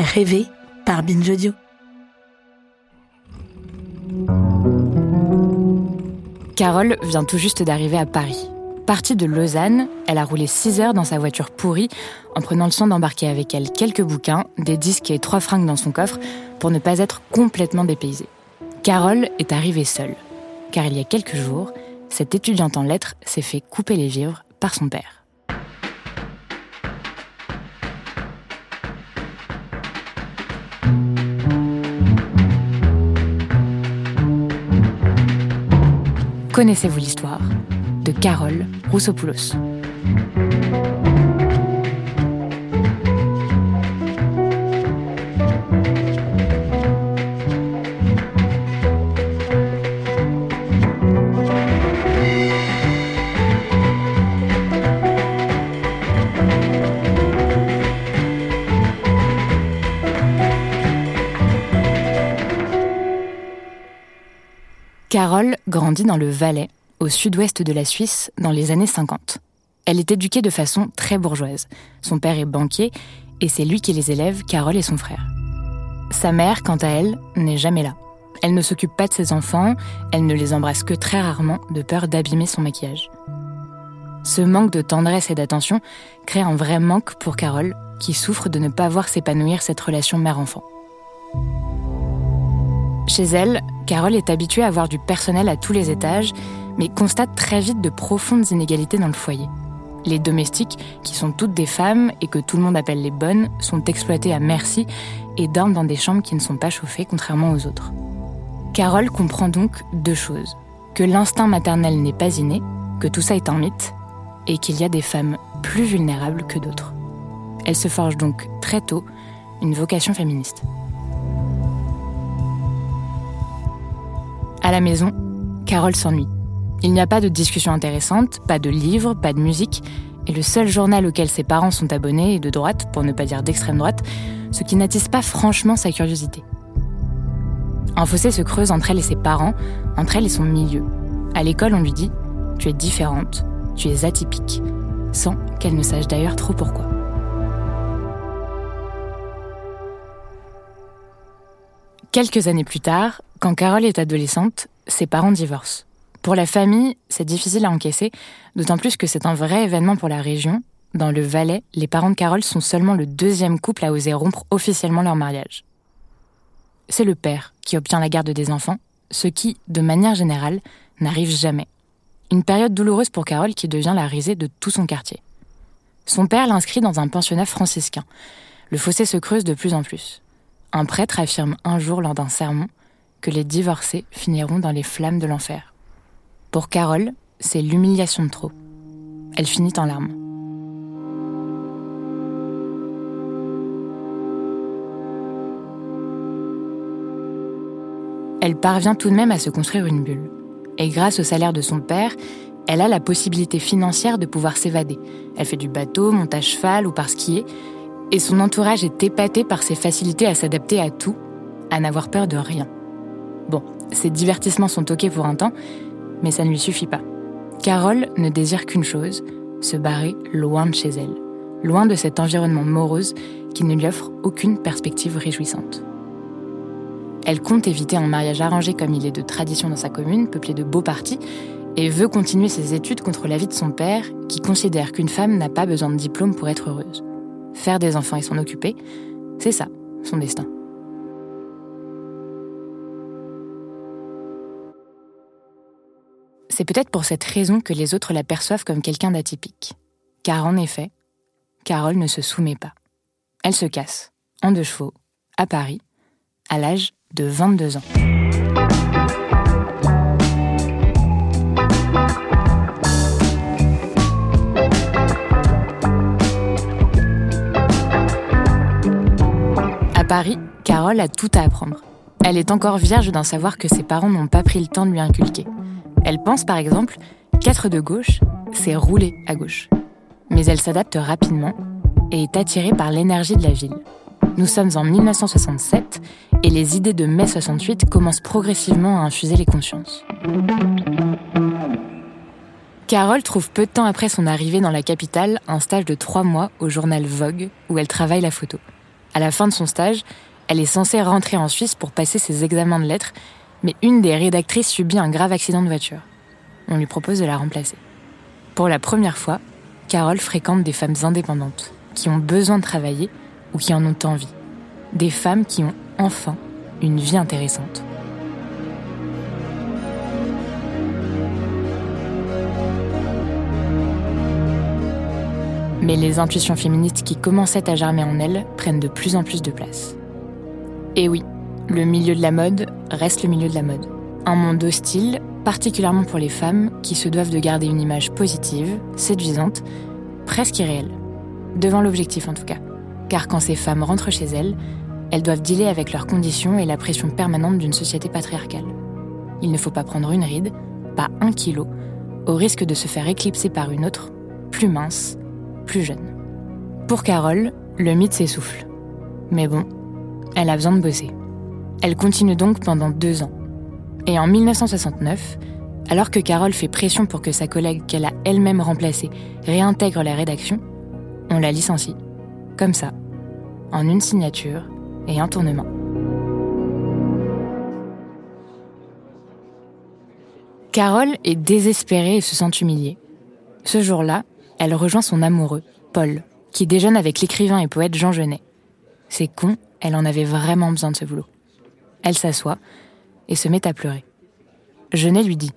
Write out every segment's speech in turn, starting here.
Rêver par Binge Audio. Carole vient tout juste d'arriver à Paris. Partie de Lausanne, elle a roulé 6 heures dans sa voiture pourrie en prenant le soin d'embarquer avec elle quelques bouquins, des disques et trois fringues dans son coffre pour ne pas être complètement dépaysée. Carole est arrivée seule, car il y a quelques jours, cette étudiante en lettres s'est fait couper les vivres par son père. Connaissez-vous l'histoire de Carole Roussopoulos Carole grandit dans le Valais, au sud-ouest de la Suisse, dans les années 50. Elle est éduquée de façon très bourgeoise. Son père est banquier et c'est lui qui les élève, Carole et son frère. Sa mère, quant à elle, n'est jamais là. Elle ne s'occupe pas de ses enfants, elle ne les embrasse que très rarement de peur d'abîmer son maquillage. Ce manque de tendresse et d'attention crée un vrai manque pour Carole, qui souffre de ne pas voir s'épanouir cette relation mère-enfant. Chez elle, Carole est habituée à avoir du personnel à tous les étages, mais constate très vite de profondes inégalités dans le foyer. Les domestiques, qui sont toutes des femmes et que tout le monde appelle les bonnes, sont exploitées à merci et dorment dans des chambres qui ne sont pas chauffées, contrairement aux autres. Carole comprend donc deux choses. Que l'instinct maternel n'est pas inné, que tout ça est un mythe, et qu'il y a des femmes plus vulnérables que d'autres. Elle se forge donc très tôt une vocation féministe. À la maison, Carole s'ennuie. Il n'y a pas de discussion intéressante, pas de livres, pas de musique, et le seul journal auquel ses parents sont abonnés est de droite, pour ne pas dire d'extrême droite, ce qui n'attise pas franchement sa curiosité. Un fossé se creuse entre elle et ses parents, entre elle et son milieu. À l'école, on lui dit Tu es différente, tu es atypique, sans qu'elle ne sache d'ailleurs trop pourquoi. Quelques années plus tard, quand Carole est adolescente, ses parents divorcent. Pour la famille, c'est difficile à encaisser, d'autant plus que c'est un vrai événement pour la région. Dans le Valais, les parents de Carole sont seulement le deuxième couple à oser rompre officiellement leur mariage. C'est le père qui obtient la garde des enfants, ce qui, de manière générale, n'arrive jamais. Une période douloureuse pour Carole qui devient la risée de tout son quartier. Son père l'inscrit dans un pensionnat franciscain. Le fossé se creuse de plus en plus. Un prêtre affirme un jour lors d'un sermon que les divorcés finiront dans les flammes de l'enfer. Pour Carole, c'est l'humiliation de trop. Elle finit en larmes. Elle parvient tout de même à se construire une bulle. Et grâce au salaire de son père, elle a la possibilité financière de pouvoir s'évader. Elle fait du bateau, monte à cheval ou par skier, et son entourage est épaté par ses facilités à s'adapter à tout, à n'avoir peur de rien. Bon, ses divertissements sont ok pour un temps, mais ça ne lui suffit pas. Carole ne désire qu'une chose, se barrer loin de chez elle, loin de cet environnement morose qui ne lui offre aucune perspective réjouissante. Elle compte éviter un mariage arrangé comme il est de tradition dans sa commune, peuplée de beaux partis, et veut continuer ses études contre l'avis de son père, qui considère qu'une femme n'a pas besoin de diplôme pour être heureuse faire des enfants et s'en occuper, c'est ça, son destin. C'est peut-être pour cette raison que les autres la perçoivent comme quelqu'un d'atypique. Car en effet, Carole ne se soumet pas. Elle se casse, en deux chevaux, à Paris, à l'âge de 22 ans. À Paris, Carole a tout à apprendre. Elle est encore vierge d'un savoir que ses parents n'ont pas pris le temps de lui inculquer. Elle pense par exemple qu'être de gauche, c'est rouler à gauche. Mais elle s'adapte rapidement et est attirée par l'énergie de la ville. Nous sommes en 1967 et les idées de mai 68 commencent progressivement à infuser les consciences. Carole trouve peu de temps après son arrivée dans la capitale un stage de trois mois au journal Vogue où elle travaille la photo. À la fin de son stage, elle est censée rentrer en Suisse pour passer ses examens de lettres, mais une des rédactrices subit un grave accident de voiture. On lui propose de la remplacer. Pour la première fois, Carole fréquente des femmes indépendantes, qui ont besoin de travailler ou qui en ont envie. Des femmes qui ont enfin une vie intéressante. Mais les intuitions féministes qui commençaient à germer en elle prennent de plus en plus de place. Et oui, le milieu de la mode reste le milieu de la mode. Un monde hostile, particulièrement pour les femmes qui se doivent de garder une image positive, séduisante, presque irréelle. Devant l'objectif en tout cas. Car quand ces femmes rentrent chez elles, elles doivent dealer avec leurs conditions et la pression permanente d'une société patriarcale. Il ne faut pas prendre une ride, pas un kilo, au risque de se faire éclipser par une autre, plus mince, plus jeune. Pour Carole, le mythe s'essouffle. Mais bon, elle a besoin de bosser. Elle continue donc pendant deux ans. Et en 1969, alors que Carole fait pression pour que sa collègue qu'elle a elle-même remplacée réintègre la rédaction, on la licencie. Comme ça, en une signature et un tournement. Carole est désespérée et se sent humiliée. Ce jour-là, elle rejoint son amoureux, Paul, qui déjeune avec l'écrivain et poète Jean Genet. C'est con, elle en avait vraiment besoin de ce boulot. Elle s'assoit et se met à pleurer. Genet lui dit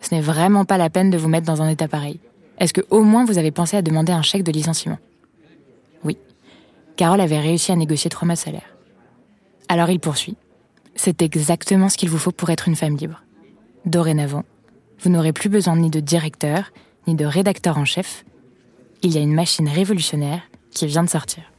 Ce n'est vraiment pas la peine de vous mettre dans un état pareil. Est-ce que au moins vous avez pensé à demander un chèque de licenciement? Oui. Carole avait réussi à négocier trois mois de salaire. Alors il poursuit. C'est exactement ce qu'il vous faut pour être une femme libre. Dorénavant, vous n'aurez plus besoin ni de directeur, ni de rédacteur en chef. Il y a une machine révolutionnaire qui vient de sortir.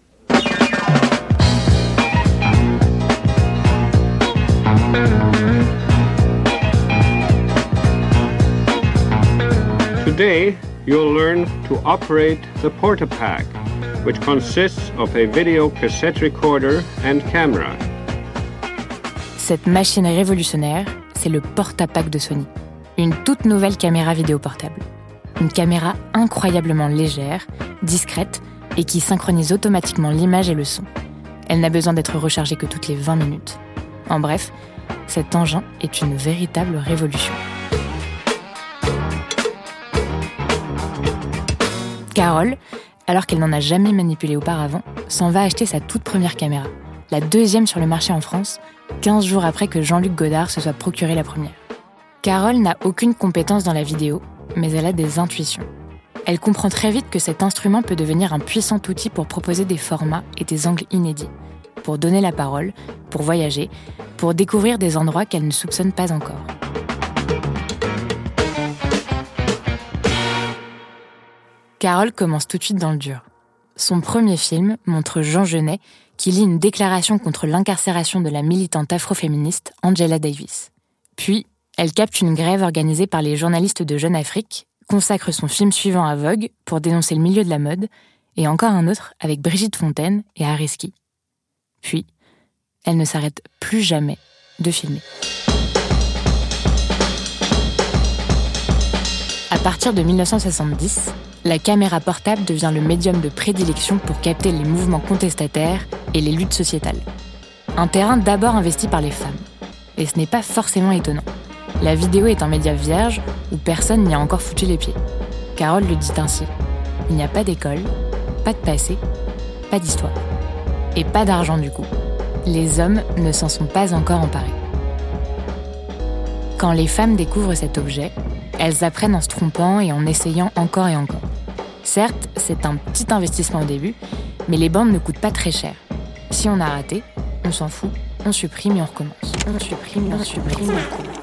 Today, you'll learn to operate the Portapack, which consists of a video cassette recorder and camera. Cette machine révolutionnaire, c'est le Portapack de Sony, une toute nouvelle caméra vidéo portable. Une caméra incroyablement légère, discrète et qui synchronise automatiquement l'image et le son. Elle n'a besoin d'être rechargée que toutes les 20 minutes. En bref, cet engin est une véritable révolution. Carole, alors qu'elle n'en a jamais manipulé auparavant, s'en va acheter sa toute première caméra, la deuxième sur le marché en France, 15 jours après que Jean-Luc Godard se soit procuré la première. Carole n'a aucune compétence dans la vidéo, mais elle a des intuitions. Elle comprend très vite que cet instrument peut devenir un puissant outil pour proposer des formats et des angles inédits, pour donner la parole, pour voyager, pour découvrir des endroits qu'elle ne soupçonne pas encore. Carole commence tout de suite dans le dur. Son premier film montre Jean Genet qui lit une déclaration contre l'incarcération de la militante afroféministe Angela Davis. Puis, elle capte une grève organisée par les journalistes de Jeune Afrique, consacre son film suivant à Vogue pour dénoncer le milieu de la mode, et encore un autre avec Brigitte Fontaine et Ariski. Puis, elle ne s'arrête plus jamais de filmer. À partir de 1970, la caméra portable devient le médium de prédilection pour capter les mouvements contestataires et les luttes sociétales. Un terrain d'abord investi par les femmes. Et ce n'est pas forcément étonnant. La vidéo est un média vierge où personne n'y a encore foutu les pieds. Carole le dit ainsi. Il n'y a pas d'école, pas de passé, pas d'histoire. Et pas d'argent du coup. Les hommes ne s'en sont pas encore emparés. Quand les femmes découvrent cet objet, elles apprennent en se trompant et en essayant encore et encore. Certes, c'est un petit investissement au début, mais les bandes ne coûtent pas très cher. Si on a raté, on s'en fout, on supprime et on recommence. On supprime, on supprime,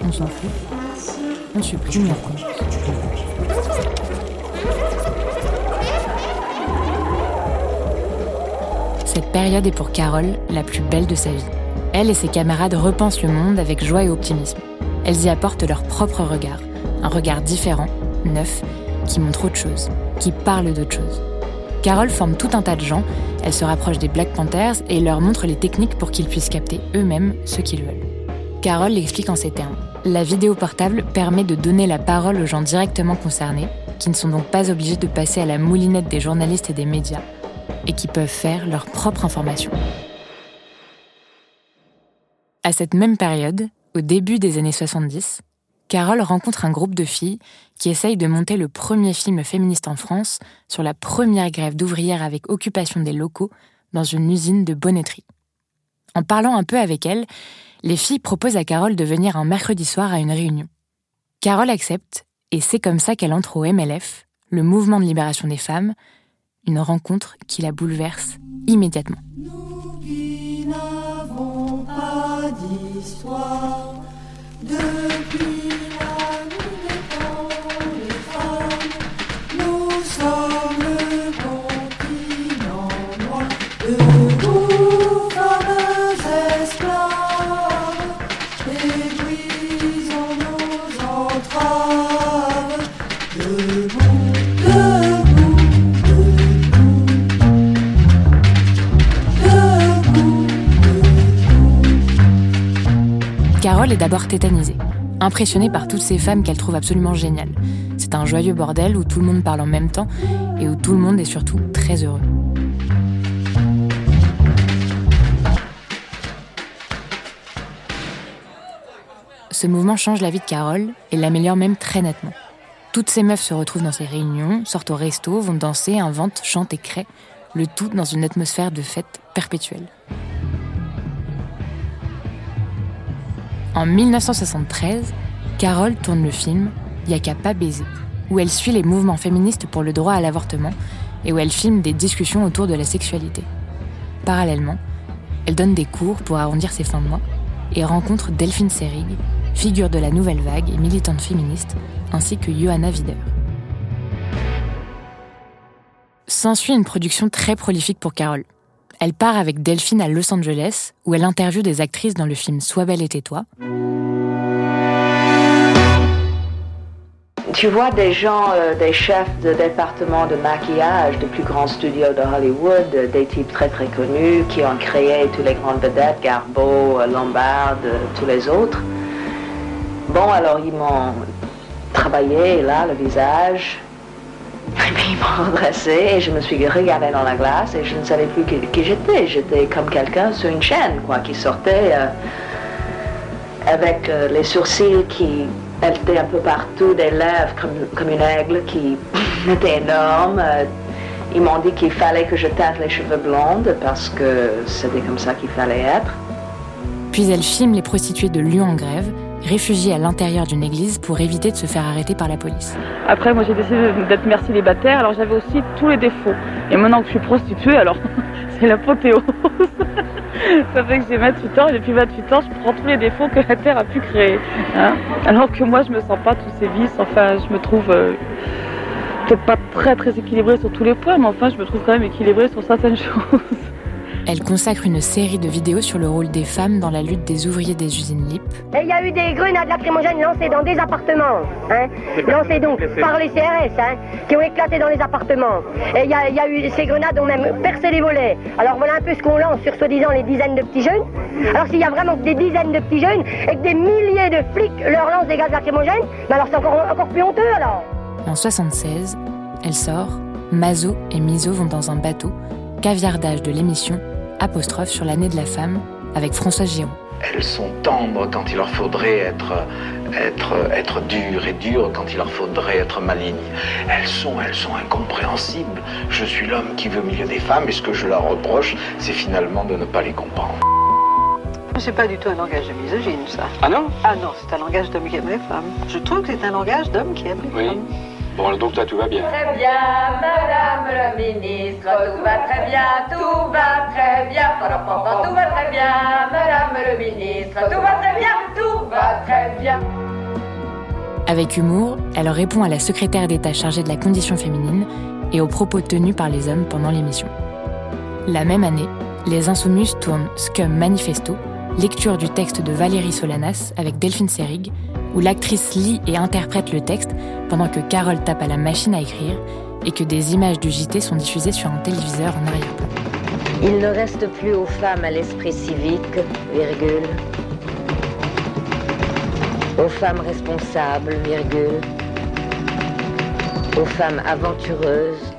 on s'en fout, on supprime et on recommence. Période est pour Carole la plus belle de sa vie. Elle et ses camarades repensent le monde avec joie et optimisme. Elles y apportent leur propre regard, un regard différent, neuf, qui montre autre chose, qui parle d'autre chose. Carole forme tout un tas de gens, elle se rapproche des Black Panthers et leur montre les techniques pour qu'ils puissent capter eux-mêmes ce qu'ils veulent. Carole l'explique en ces termes. La vidéo portable permet de donner la parole aux gens directement concernés, qui ne sont donc pas obligés de passer à la moulinette des journalistes et des médias, et qui peuvent faire leur propre information. À cette même période, au début des années 70, Carole rencontre un groupe de filles qui essayent de monter le premier film féministe en France sur la première grève d'ouvrières avec occupation des locaux dans une usine de bonnetterie. En parlant un peu avec elle, les filles proposent à Carole de venir un mercredi soir à une réunion. Carole accepte, et c'est comme ça qu'elle entre au MLF, le mouvement de libération des femmes, une rencontre qui la bouleverse immédiatement. Est d'abord tétanisée, impressionnée par toutes ces femmes qu'elle trouve absolument géniales. C'est un joyeux bordel où tout le monde parle en même temps et où tout le monde est surtout très heureux. Ce mouvement change la vie de Carole et l'améliore même très nettement. Toutes ces meufs se retrouvent dans ces réunions, sortent au resto, vont danser, inventent, chantent et créent, le tout dans une atmosphère de fête perpétuelle. En 1973, Carole tourne le film Y'a qu'à pas baiser, où elle suit les mouvements féministes pour le droit à l'avortement et où elle filme des discussions autour de la sexualité. Parallèlement, elle donne des cours pour arrondir ses fins de mois et rencontre Delphine Seyrig, figure de la nouvelle vague et militante féministe, ainsi que Johanna Wider. S'ensuit une production très prolifique pour Carole. Elle part avec Delphine à Los Angeles, où elle interviewe des actrices dans le film Sois belle et tais-toi. Tu vois des gens, euh, des chefs de département de maquillage de plus grands studios de Hollywood, euh, des types très très connus qui ont créé tous les grandes vedettes, Garbeau, euh, Lombard, tous les autres. Bon, alors ils m'ont travaillé là, le visage, et puis ils m'ont redressé et je me suis regardée dans la glace et je ne savais plus qui, j'étais. J'étais comme quelqu'un sur une chaîne, quoi, qui sortait avec les sourcils qui était un peu partout, des lèvres comme, comme une aigle qui était énorme. Euh, ils m'ont dit qu'il fallait que je teinte les cheveux blondes parce que c'était comme ça qu'il fallait être. Puis elle filme les prostituées de Lyon en grève, réfugiées à l'intérieur d'une église pour éviter de se faire arrêter par la police. Après, moi j'ai décidé d'être mère célibataire, alors j'avais aussi tous les défauts. Et maintenant que je suis prostituée, alors c'est l'apothéose. ça fait que j'ai 28 ans et depuis 28 ans, je prends tous les défauts que la Terre a pu créer. Hein. Alors que moi, je me sens pas tous ces vices. Enfin, je me trouve euh, peut-être pas très très équilibrée sur tous les points, mais enfin, je me trouve quand même équilibrée sur certaines choses. Elle consacre une série de vidéos sur le rôle des femmes dans la lutte des ouvriers des usines LIP. Et il y a eu des grenades lacrymogènes lancées dans des appartements, hein, lancées donc par les CRS, hein, qui ont éclaté dans les appartements. Et il y, a, eu, ces grenades ont même percé les volets. Alors voilà un peu ce qu'on lance sur soi-disant les dizaines de petits jeunes. Alors s'il y a vraiment des dizaines de petits jeunes et que des milliers de flics leur lancent des gaz lacrymogènes, mais alors c'est encore, encore plus honteux alors. En 76, elle sort, Mazo et Miso vont dans un bateau, caviardage de l'émission apostrophe sur l'année de la femme avec François Giron. Elles sont tendres quand il leur faudrait être, être, être dures et dures quand il leur faudrait être malignes. Elles sont, elles sont incompréhensibles. Je suis l'homme qui veut au milieu des femmes et ce que je leur reproche, c'est finalement de ne pas les comprendre. C'est pas du tout un langage de misogyne, ça. Ah non? Ah non, c'est un langage d'homme qui aime les femmes. Je trouve que c'est un langage d'homme qui aime les oui. femmes. Bon, donc toi, tout va bien. Très bien, madame la ministre, tout va très bien, tout va très bien, tout va très bien, madame le ministre, tout va très bien, tout va très bien. Avec humour, elle répond à la secrétaire d'État chargée de la condition féminine et aux propos tenus par les hommes pendant l'émission. La même année, les Insoumus tournent Scum Manifesto, lecture du texte de Valérie Solanas avec Delphine Serig, où l'actrice lit et interprète le texte pendant que Carole tape à la machine à écrire et que des images du JT sont diffusées sur un téléviseur en arrière-plan. Il ne reste plus aux femmes à l'esprit civique, virgule, aux femmes responsables, virgule, aux femmes aventureuses,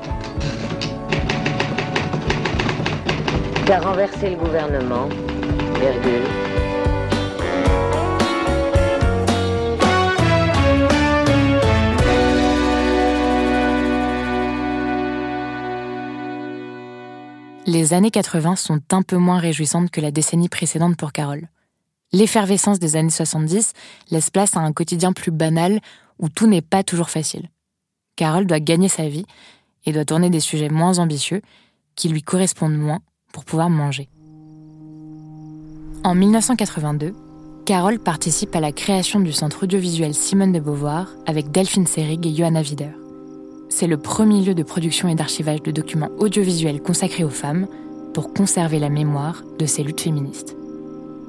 qu'à renverser le gouvernement, virgule, Les années 80 sont un peu moins réjouissantes que la décennie précédente pour Carole. L'effervescence des années 70 laisse place à un quotidien plus banal où tout n'est pas toujours facile. Carole doit gagner sa vie et doit tourner des sujets moins ambitieux qui lui correspondent moins pour pouvoir manger. En 1982, Carole participe à la création du centre audiovisuel Simone de Beauvoir avec Delphine Seyrig et Johanna Wider. C'est le premier lieu de production et d'archivage de documents audiovisuels consacrés aux femmes pour conserver la mémoire de ces luttes féministes.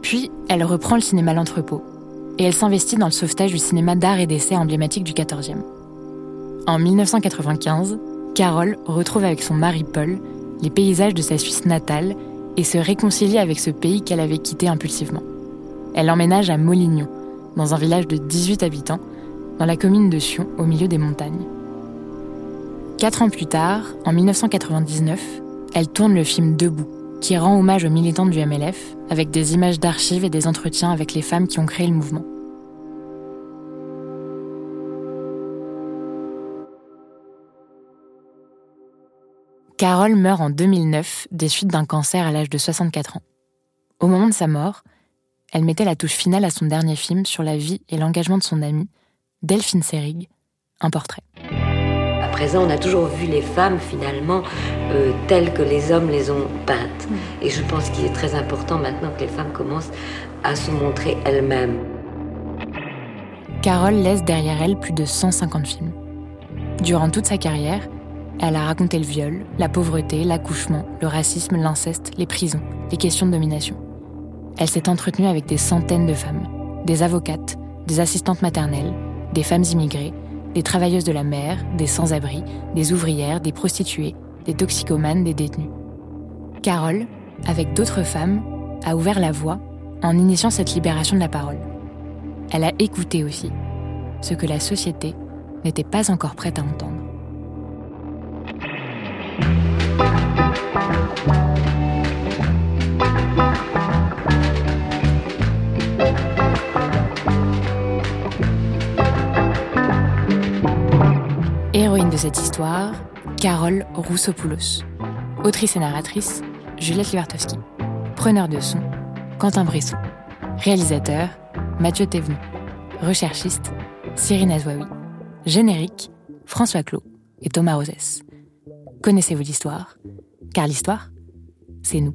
Puis, elle reprend le cinéma L'Entrepôt et elle s'investit dans le sauvetage du cinéma d'art et d'essai emblématique du 14e. En 1995, Carole retrouve avec son mari Paul les paysages de sa Suisse natale et se réconcilie avec ce pays qu'elle avait quitté impulsivement. Elle emménage à Molignon, dans un village de 18 habitants, dans la commune de Sion, au milieu des montagnes. Quatre ans plus tard, en 1999, elle tourne le film Debout, qui rend hommage aux militantes du MLF, avec des images d'archives et des entretiens avec les femmes qui ont créé le mouvement. Carole meurt en 2009 des suites d'un cancer à l'âge de 64 ans. Au moment de sa mort, elle mettait la touche finale à son dernier film sur la vie et l'engagement de son amie, Delphine Seyrig, un portrait présent, on a toujours vu les femmes finalement euh, telles que les hommes les ont peintes. Mm. Et je pense qu'il est très important maintenant que les femmes commencent à se montrer elles-mêmes. Carole laisse derrière elle plus de 150 films. Durant toute sa carrière, elle a raconté le viol, la pauvreté, l'accouchement, le racisme, l'inceste, les prisons, les questions de domination. Elle s'est entretenue avec des centaines de femmes, des avocates, des assistantes maternelles, des femmes immigrées, des travailleuses de la mer, des sans-abri, des ouvrières, des prostituées, des toxicomanes, des détenus. Carole, avec d'autres femmes, a ouvert la voie en initiant cette libération de la parole. Elle a écouté aussi ce que la société n'était pas encore prête à entendre. Cette histoire, Carole Roussopoulos. Autrice et narratrice, Juliette Libartowski. Preneur de son, Quentin Bresson. Réalisateur, Mathieu Thévenoud. Recherchiste, Cyrine Azouaoui. Générique, François Clos et Thomas Rosès. Connaissez-vous l'histoire? Car l'histoire, c'est nous.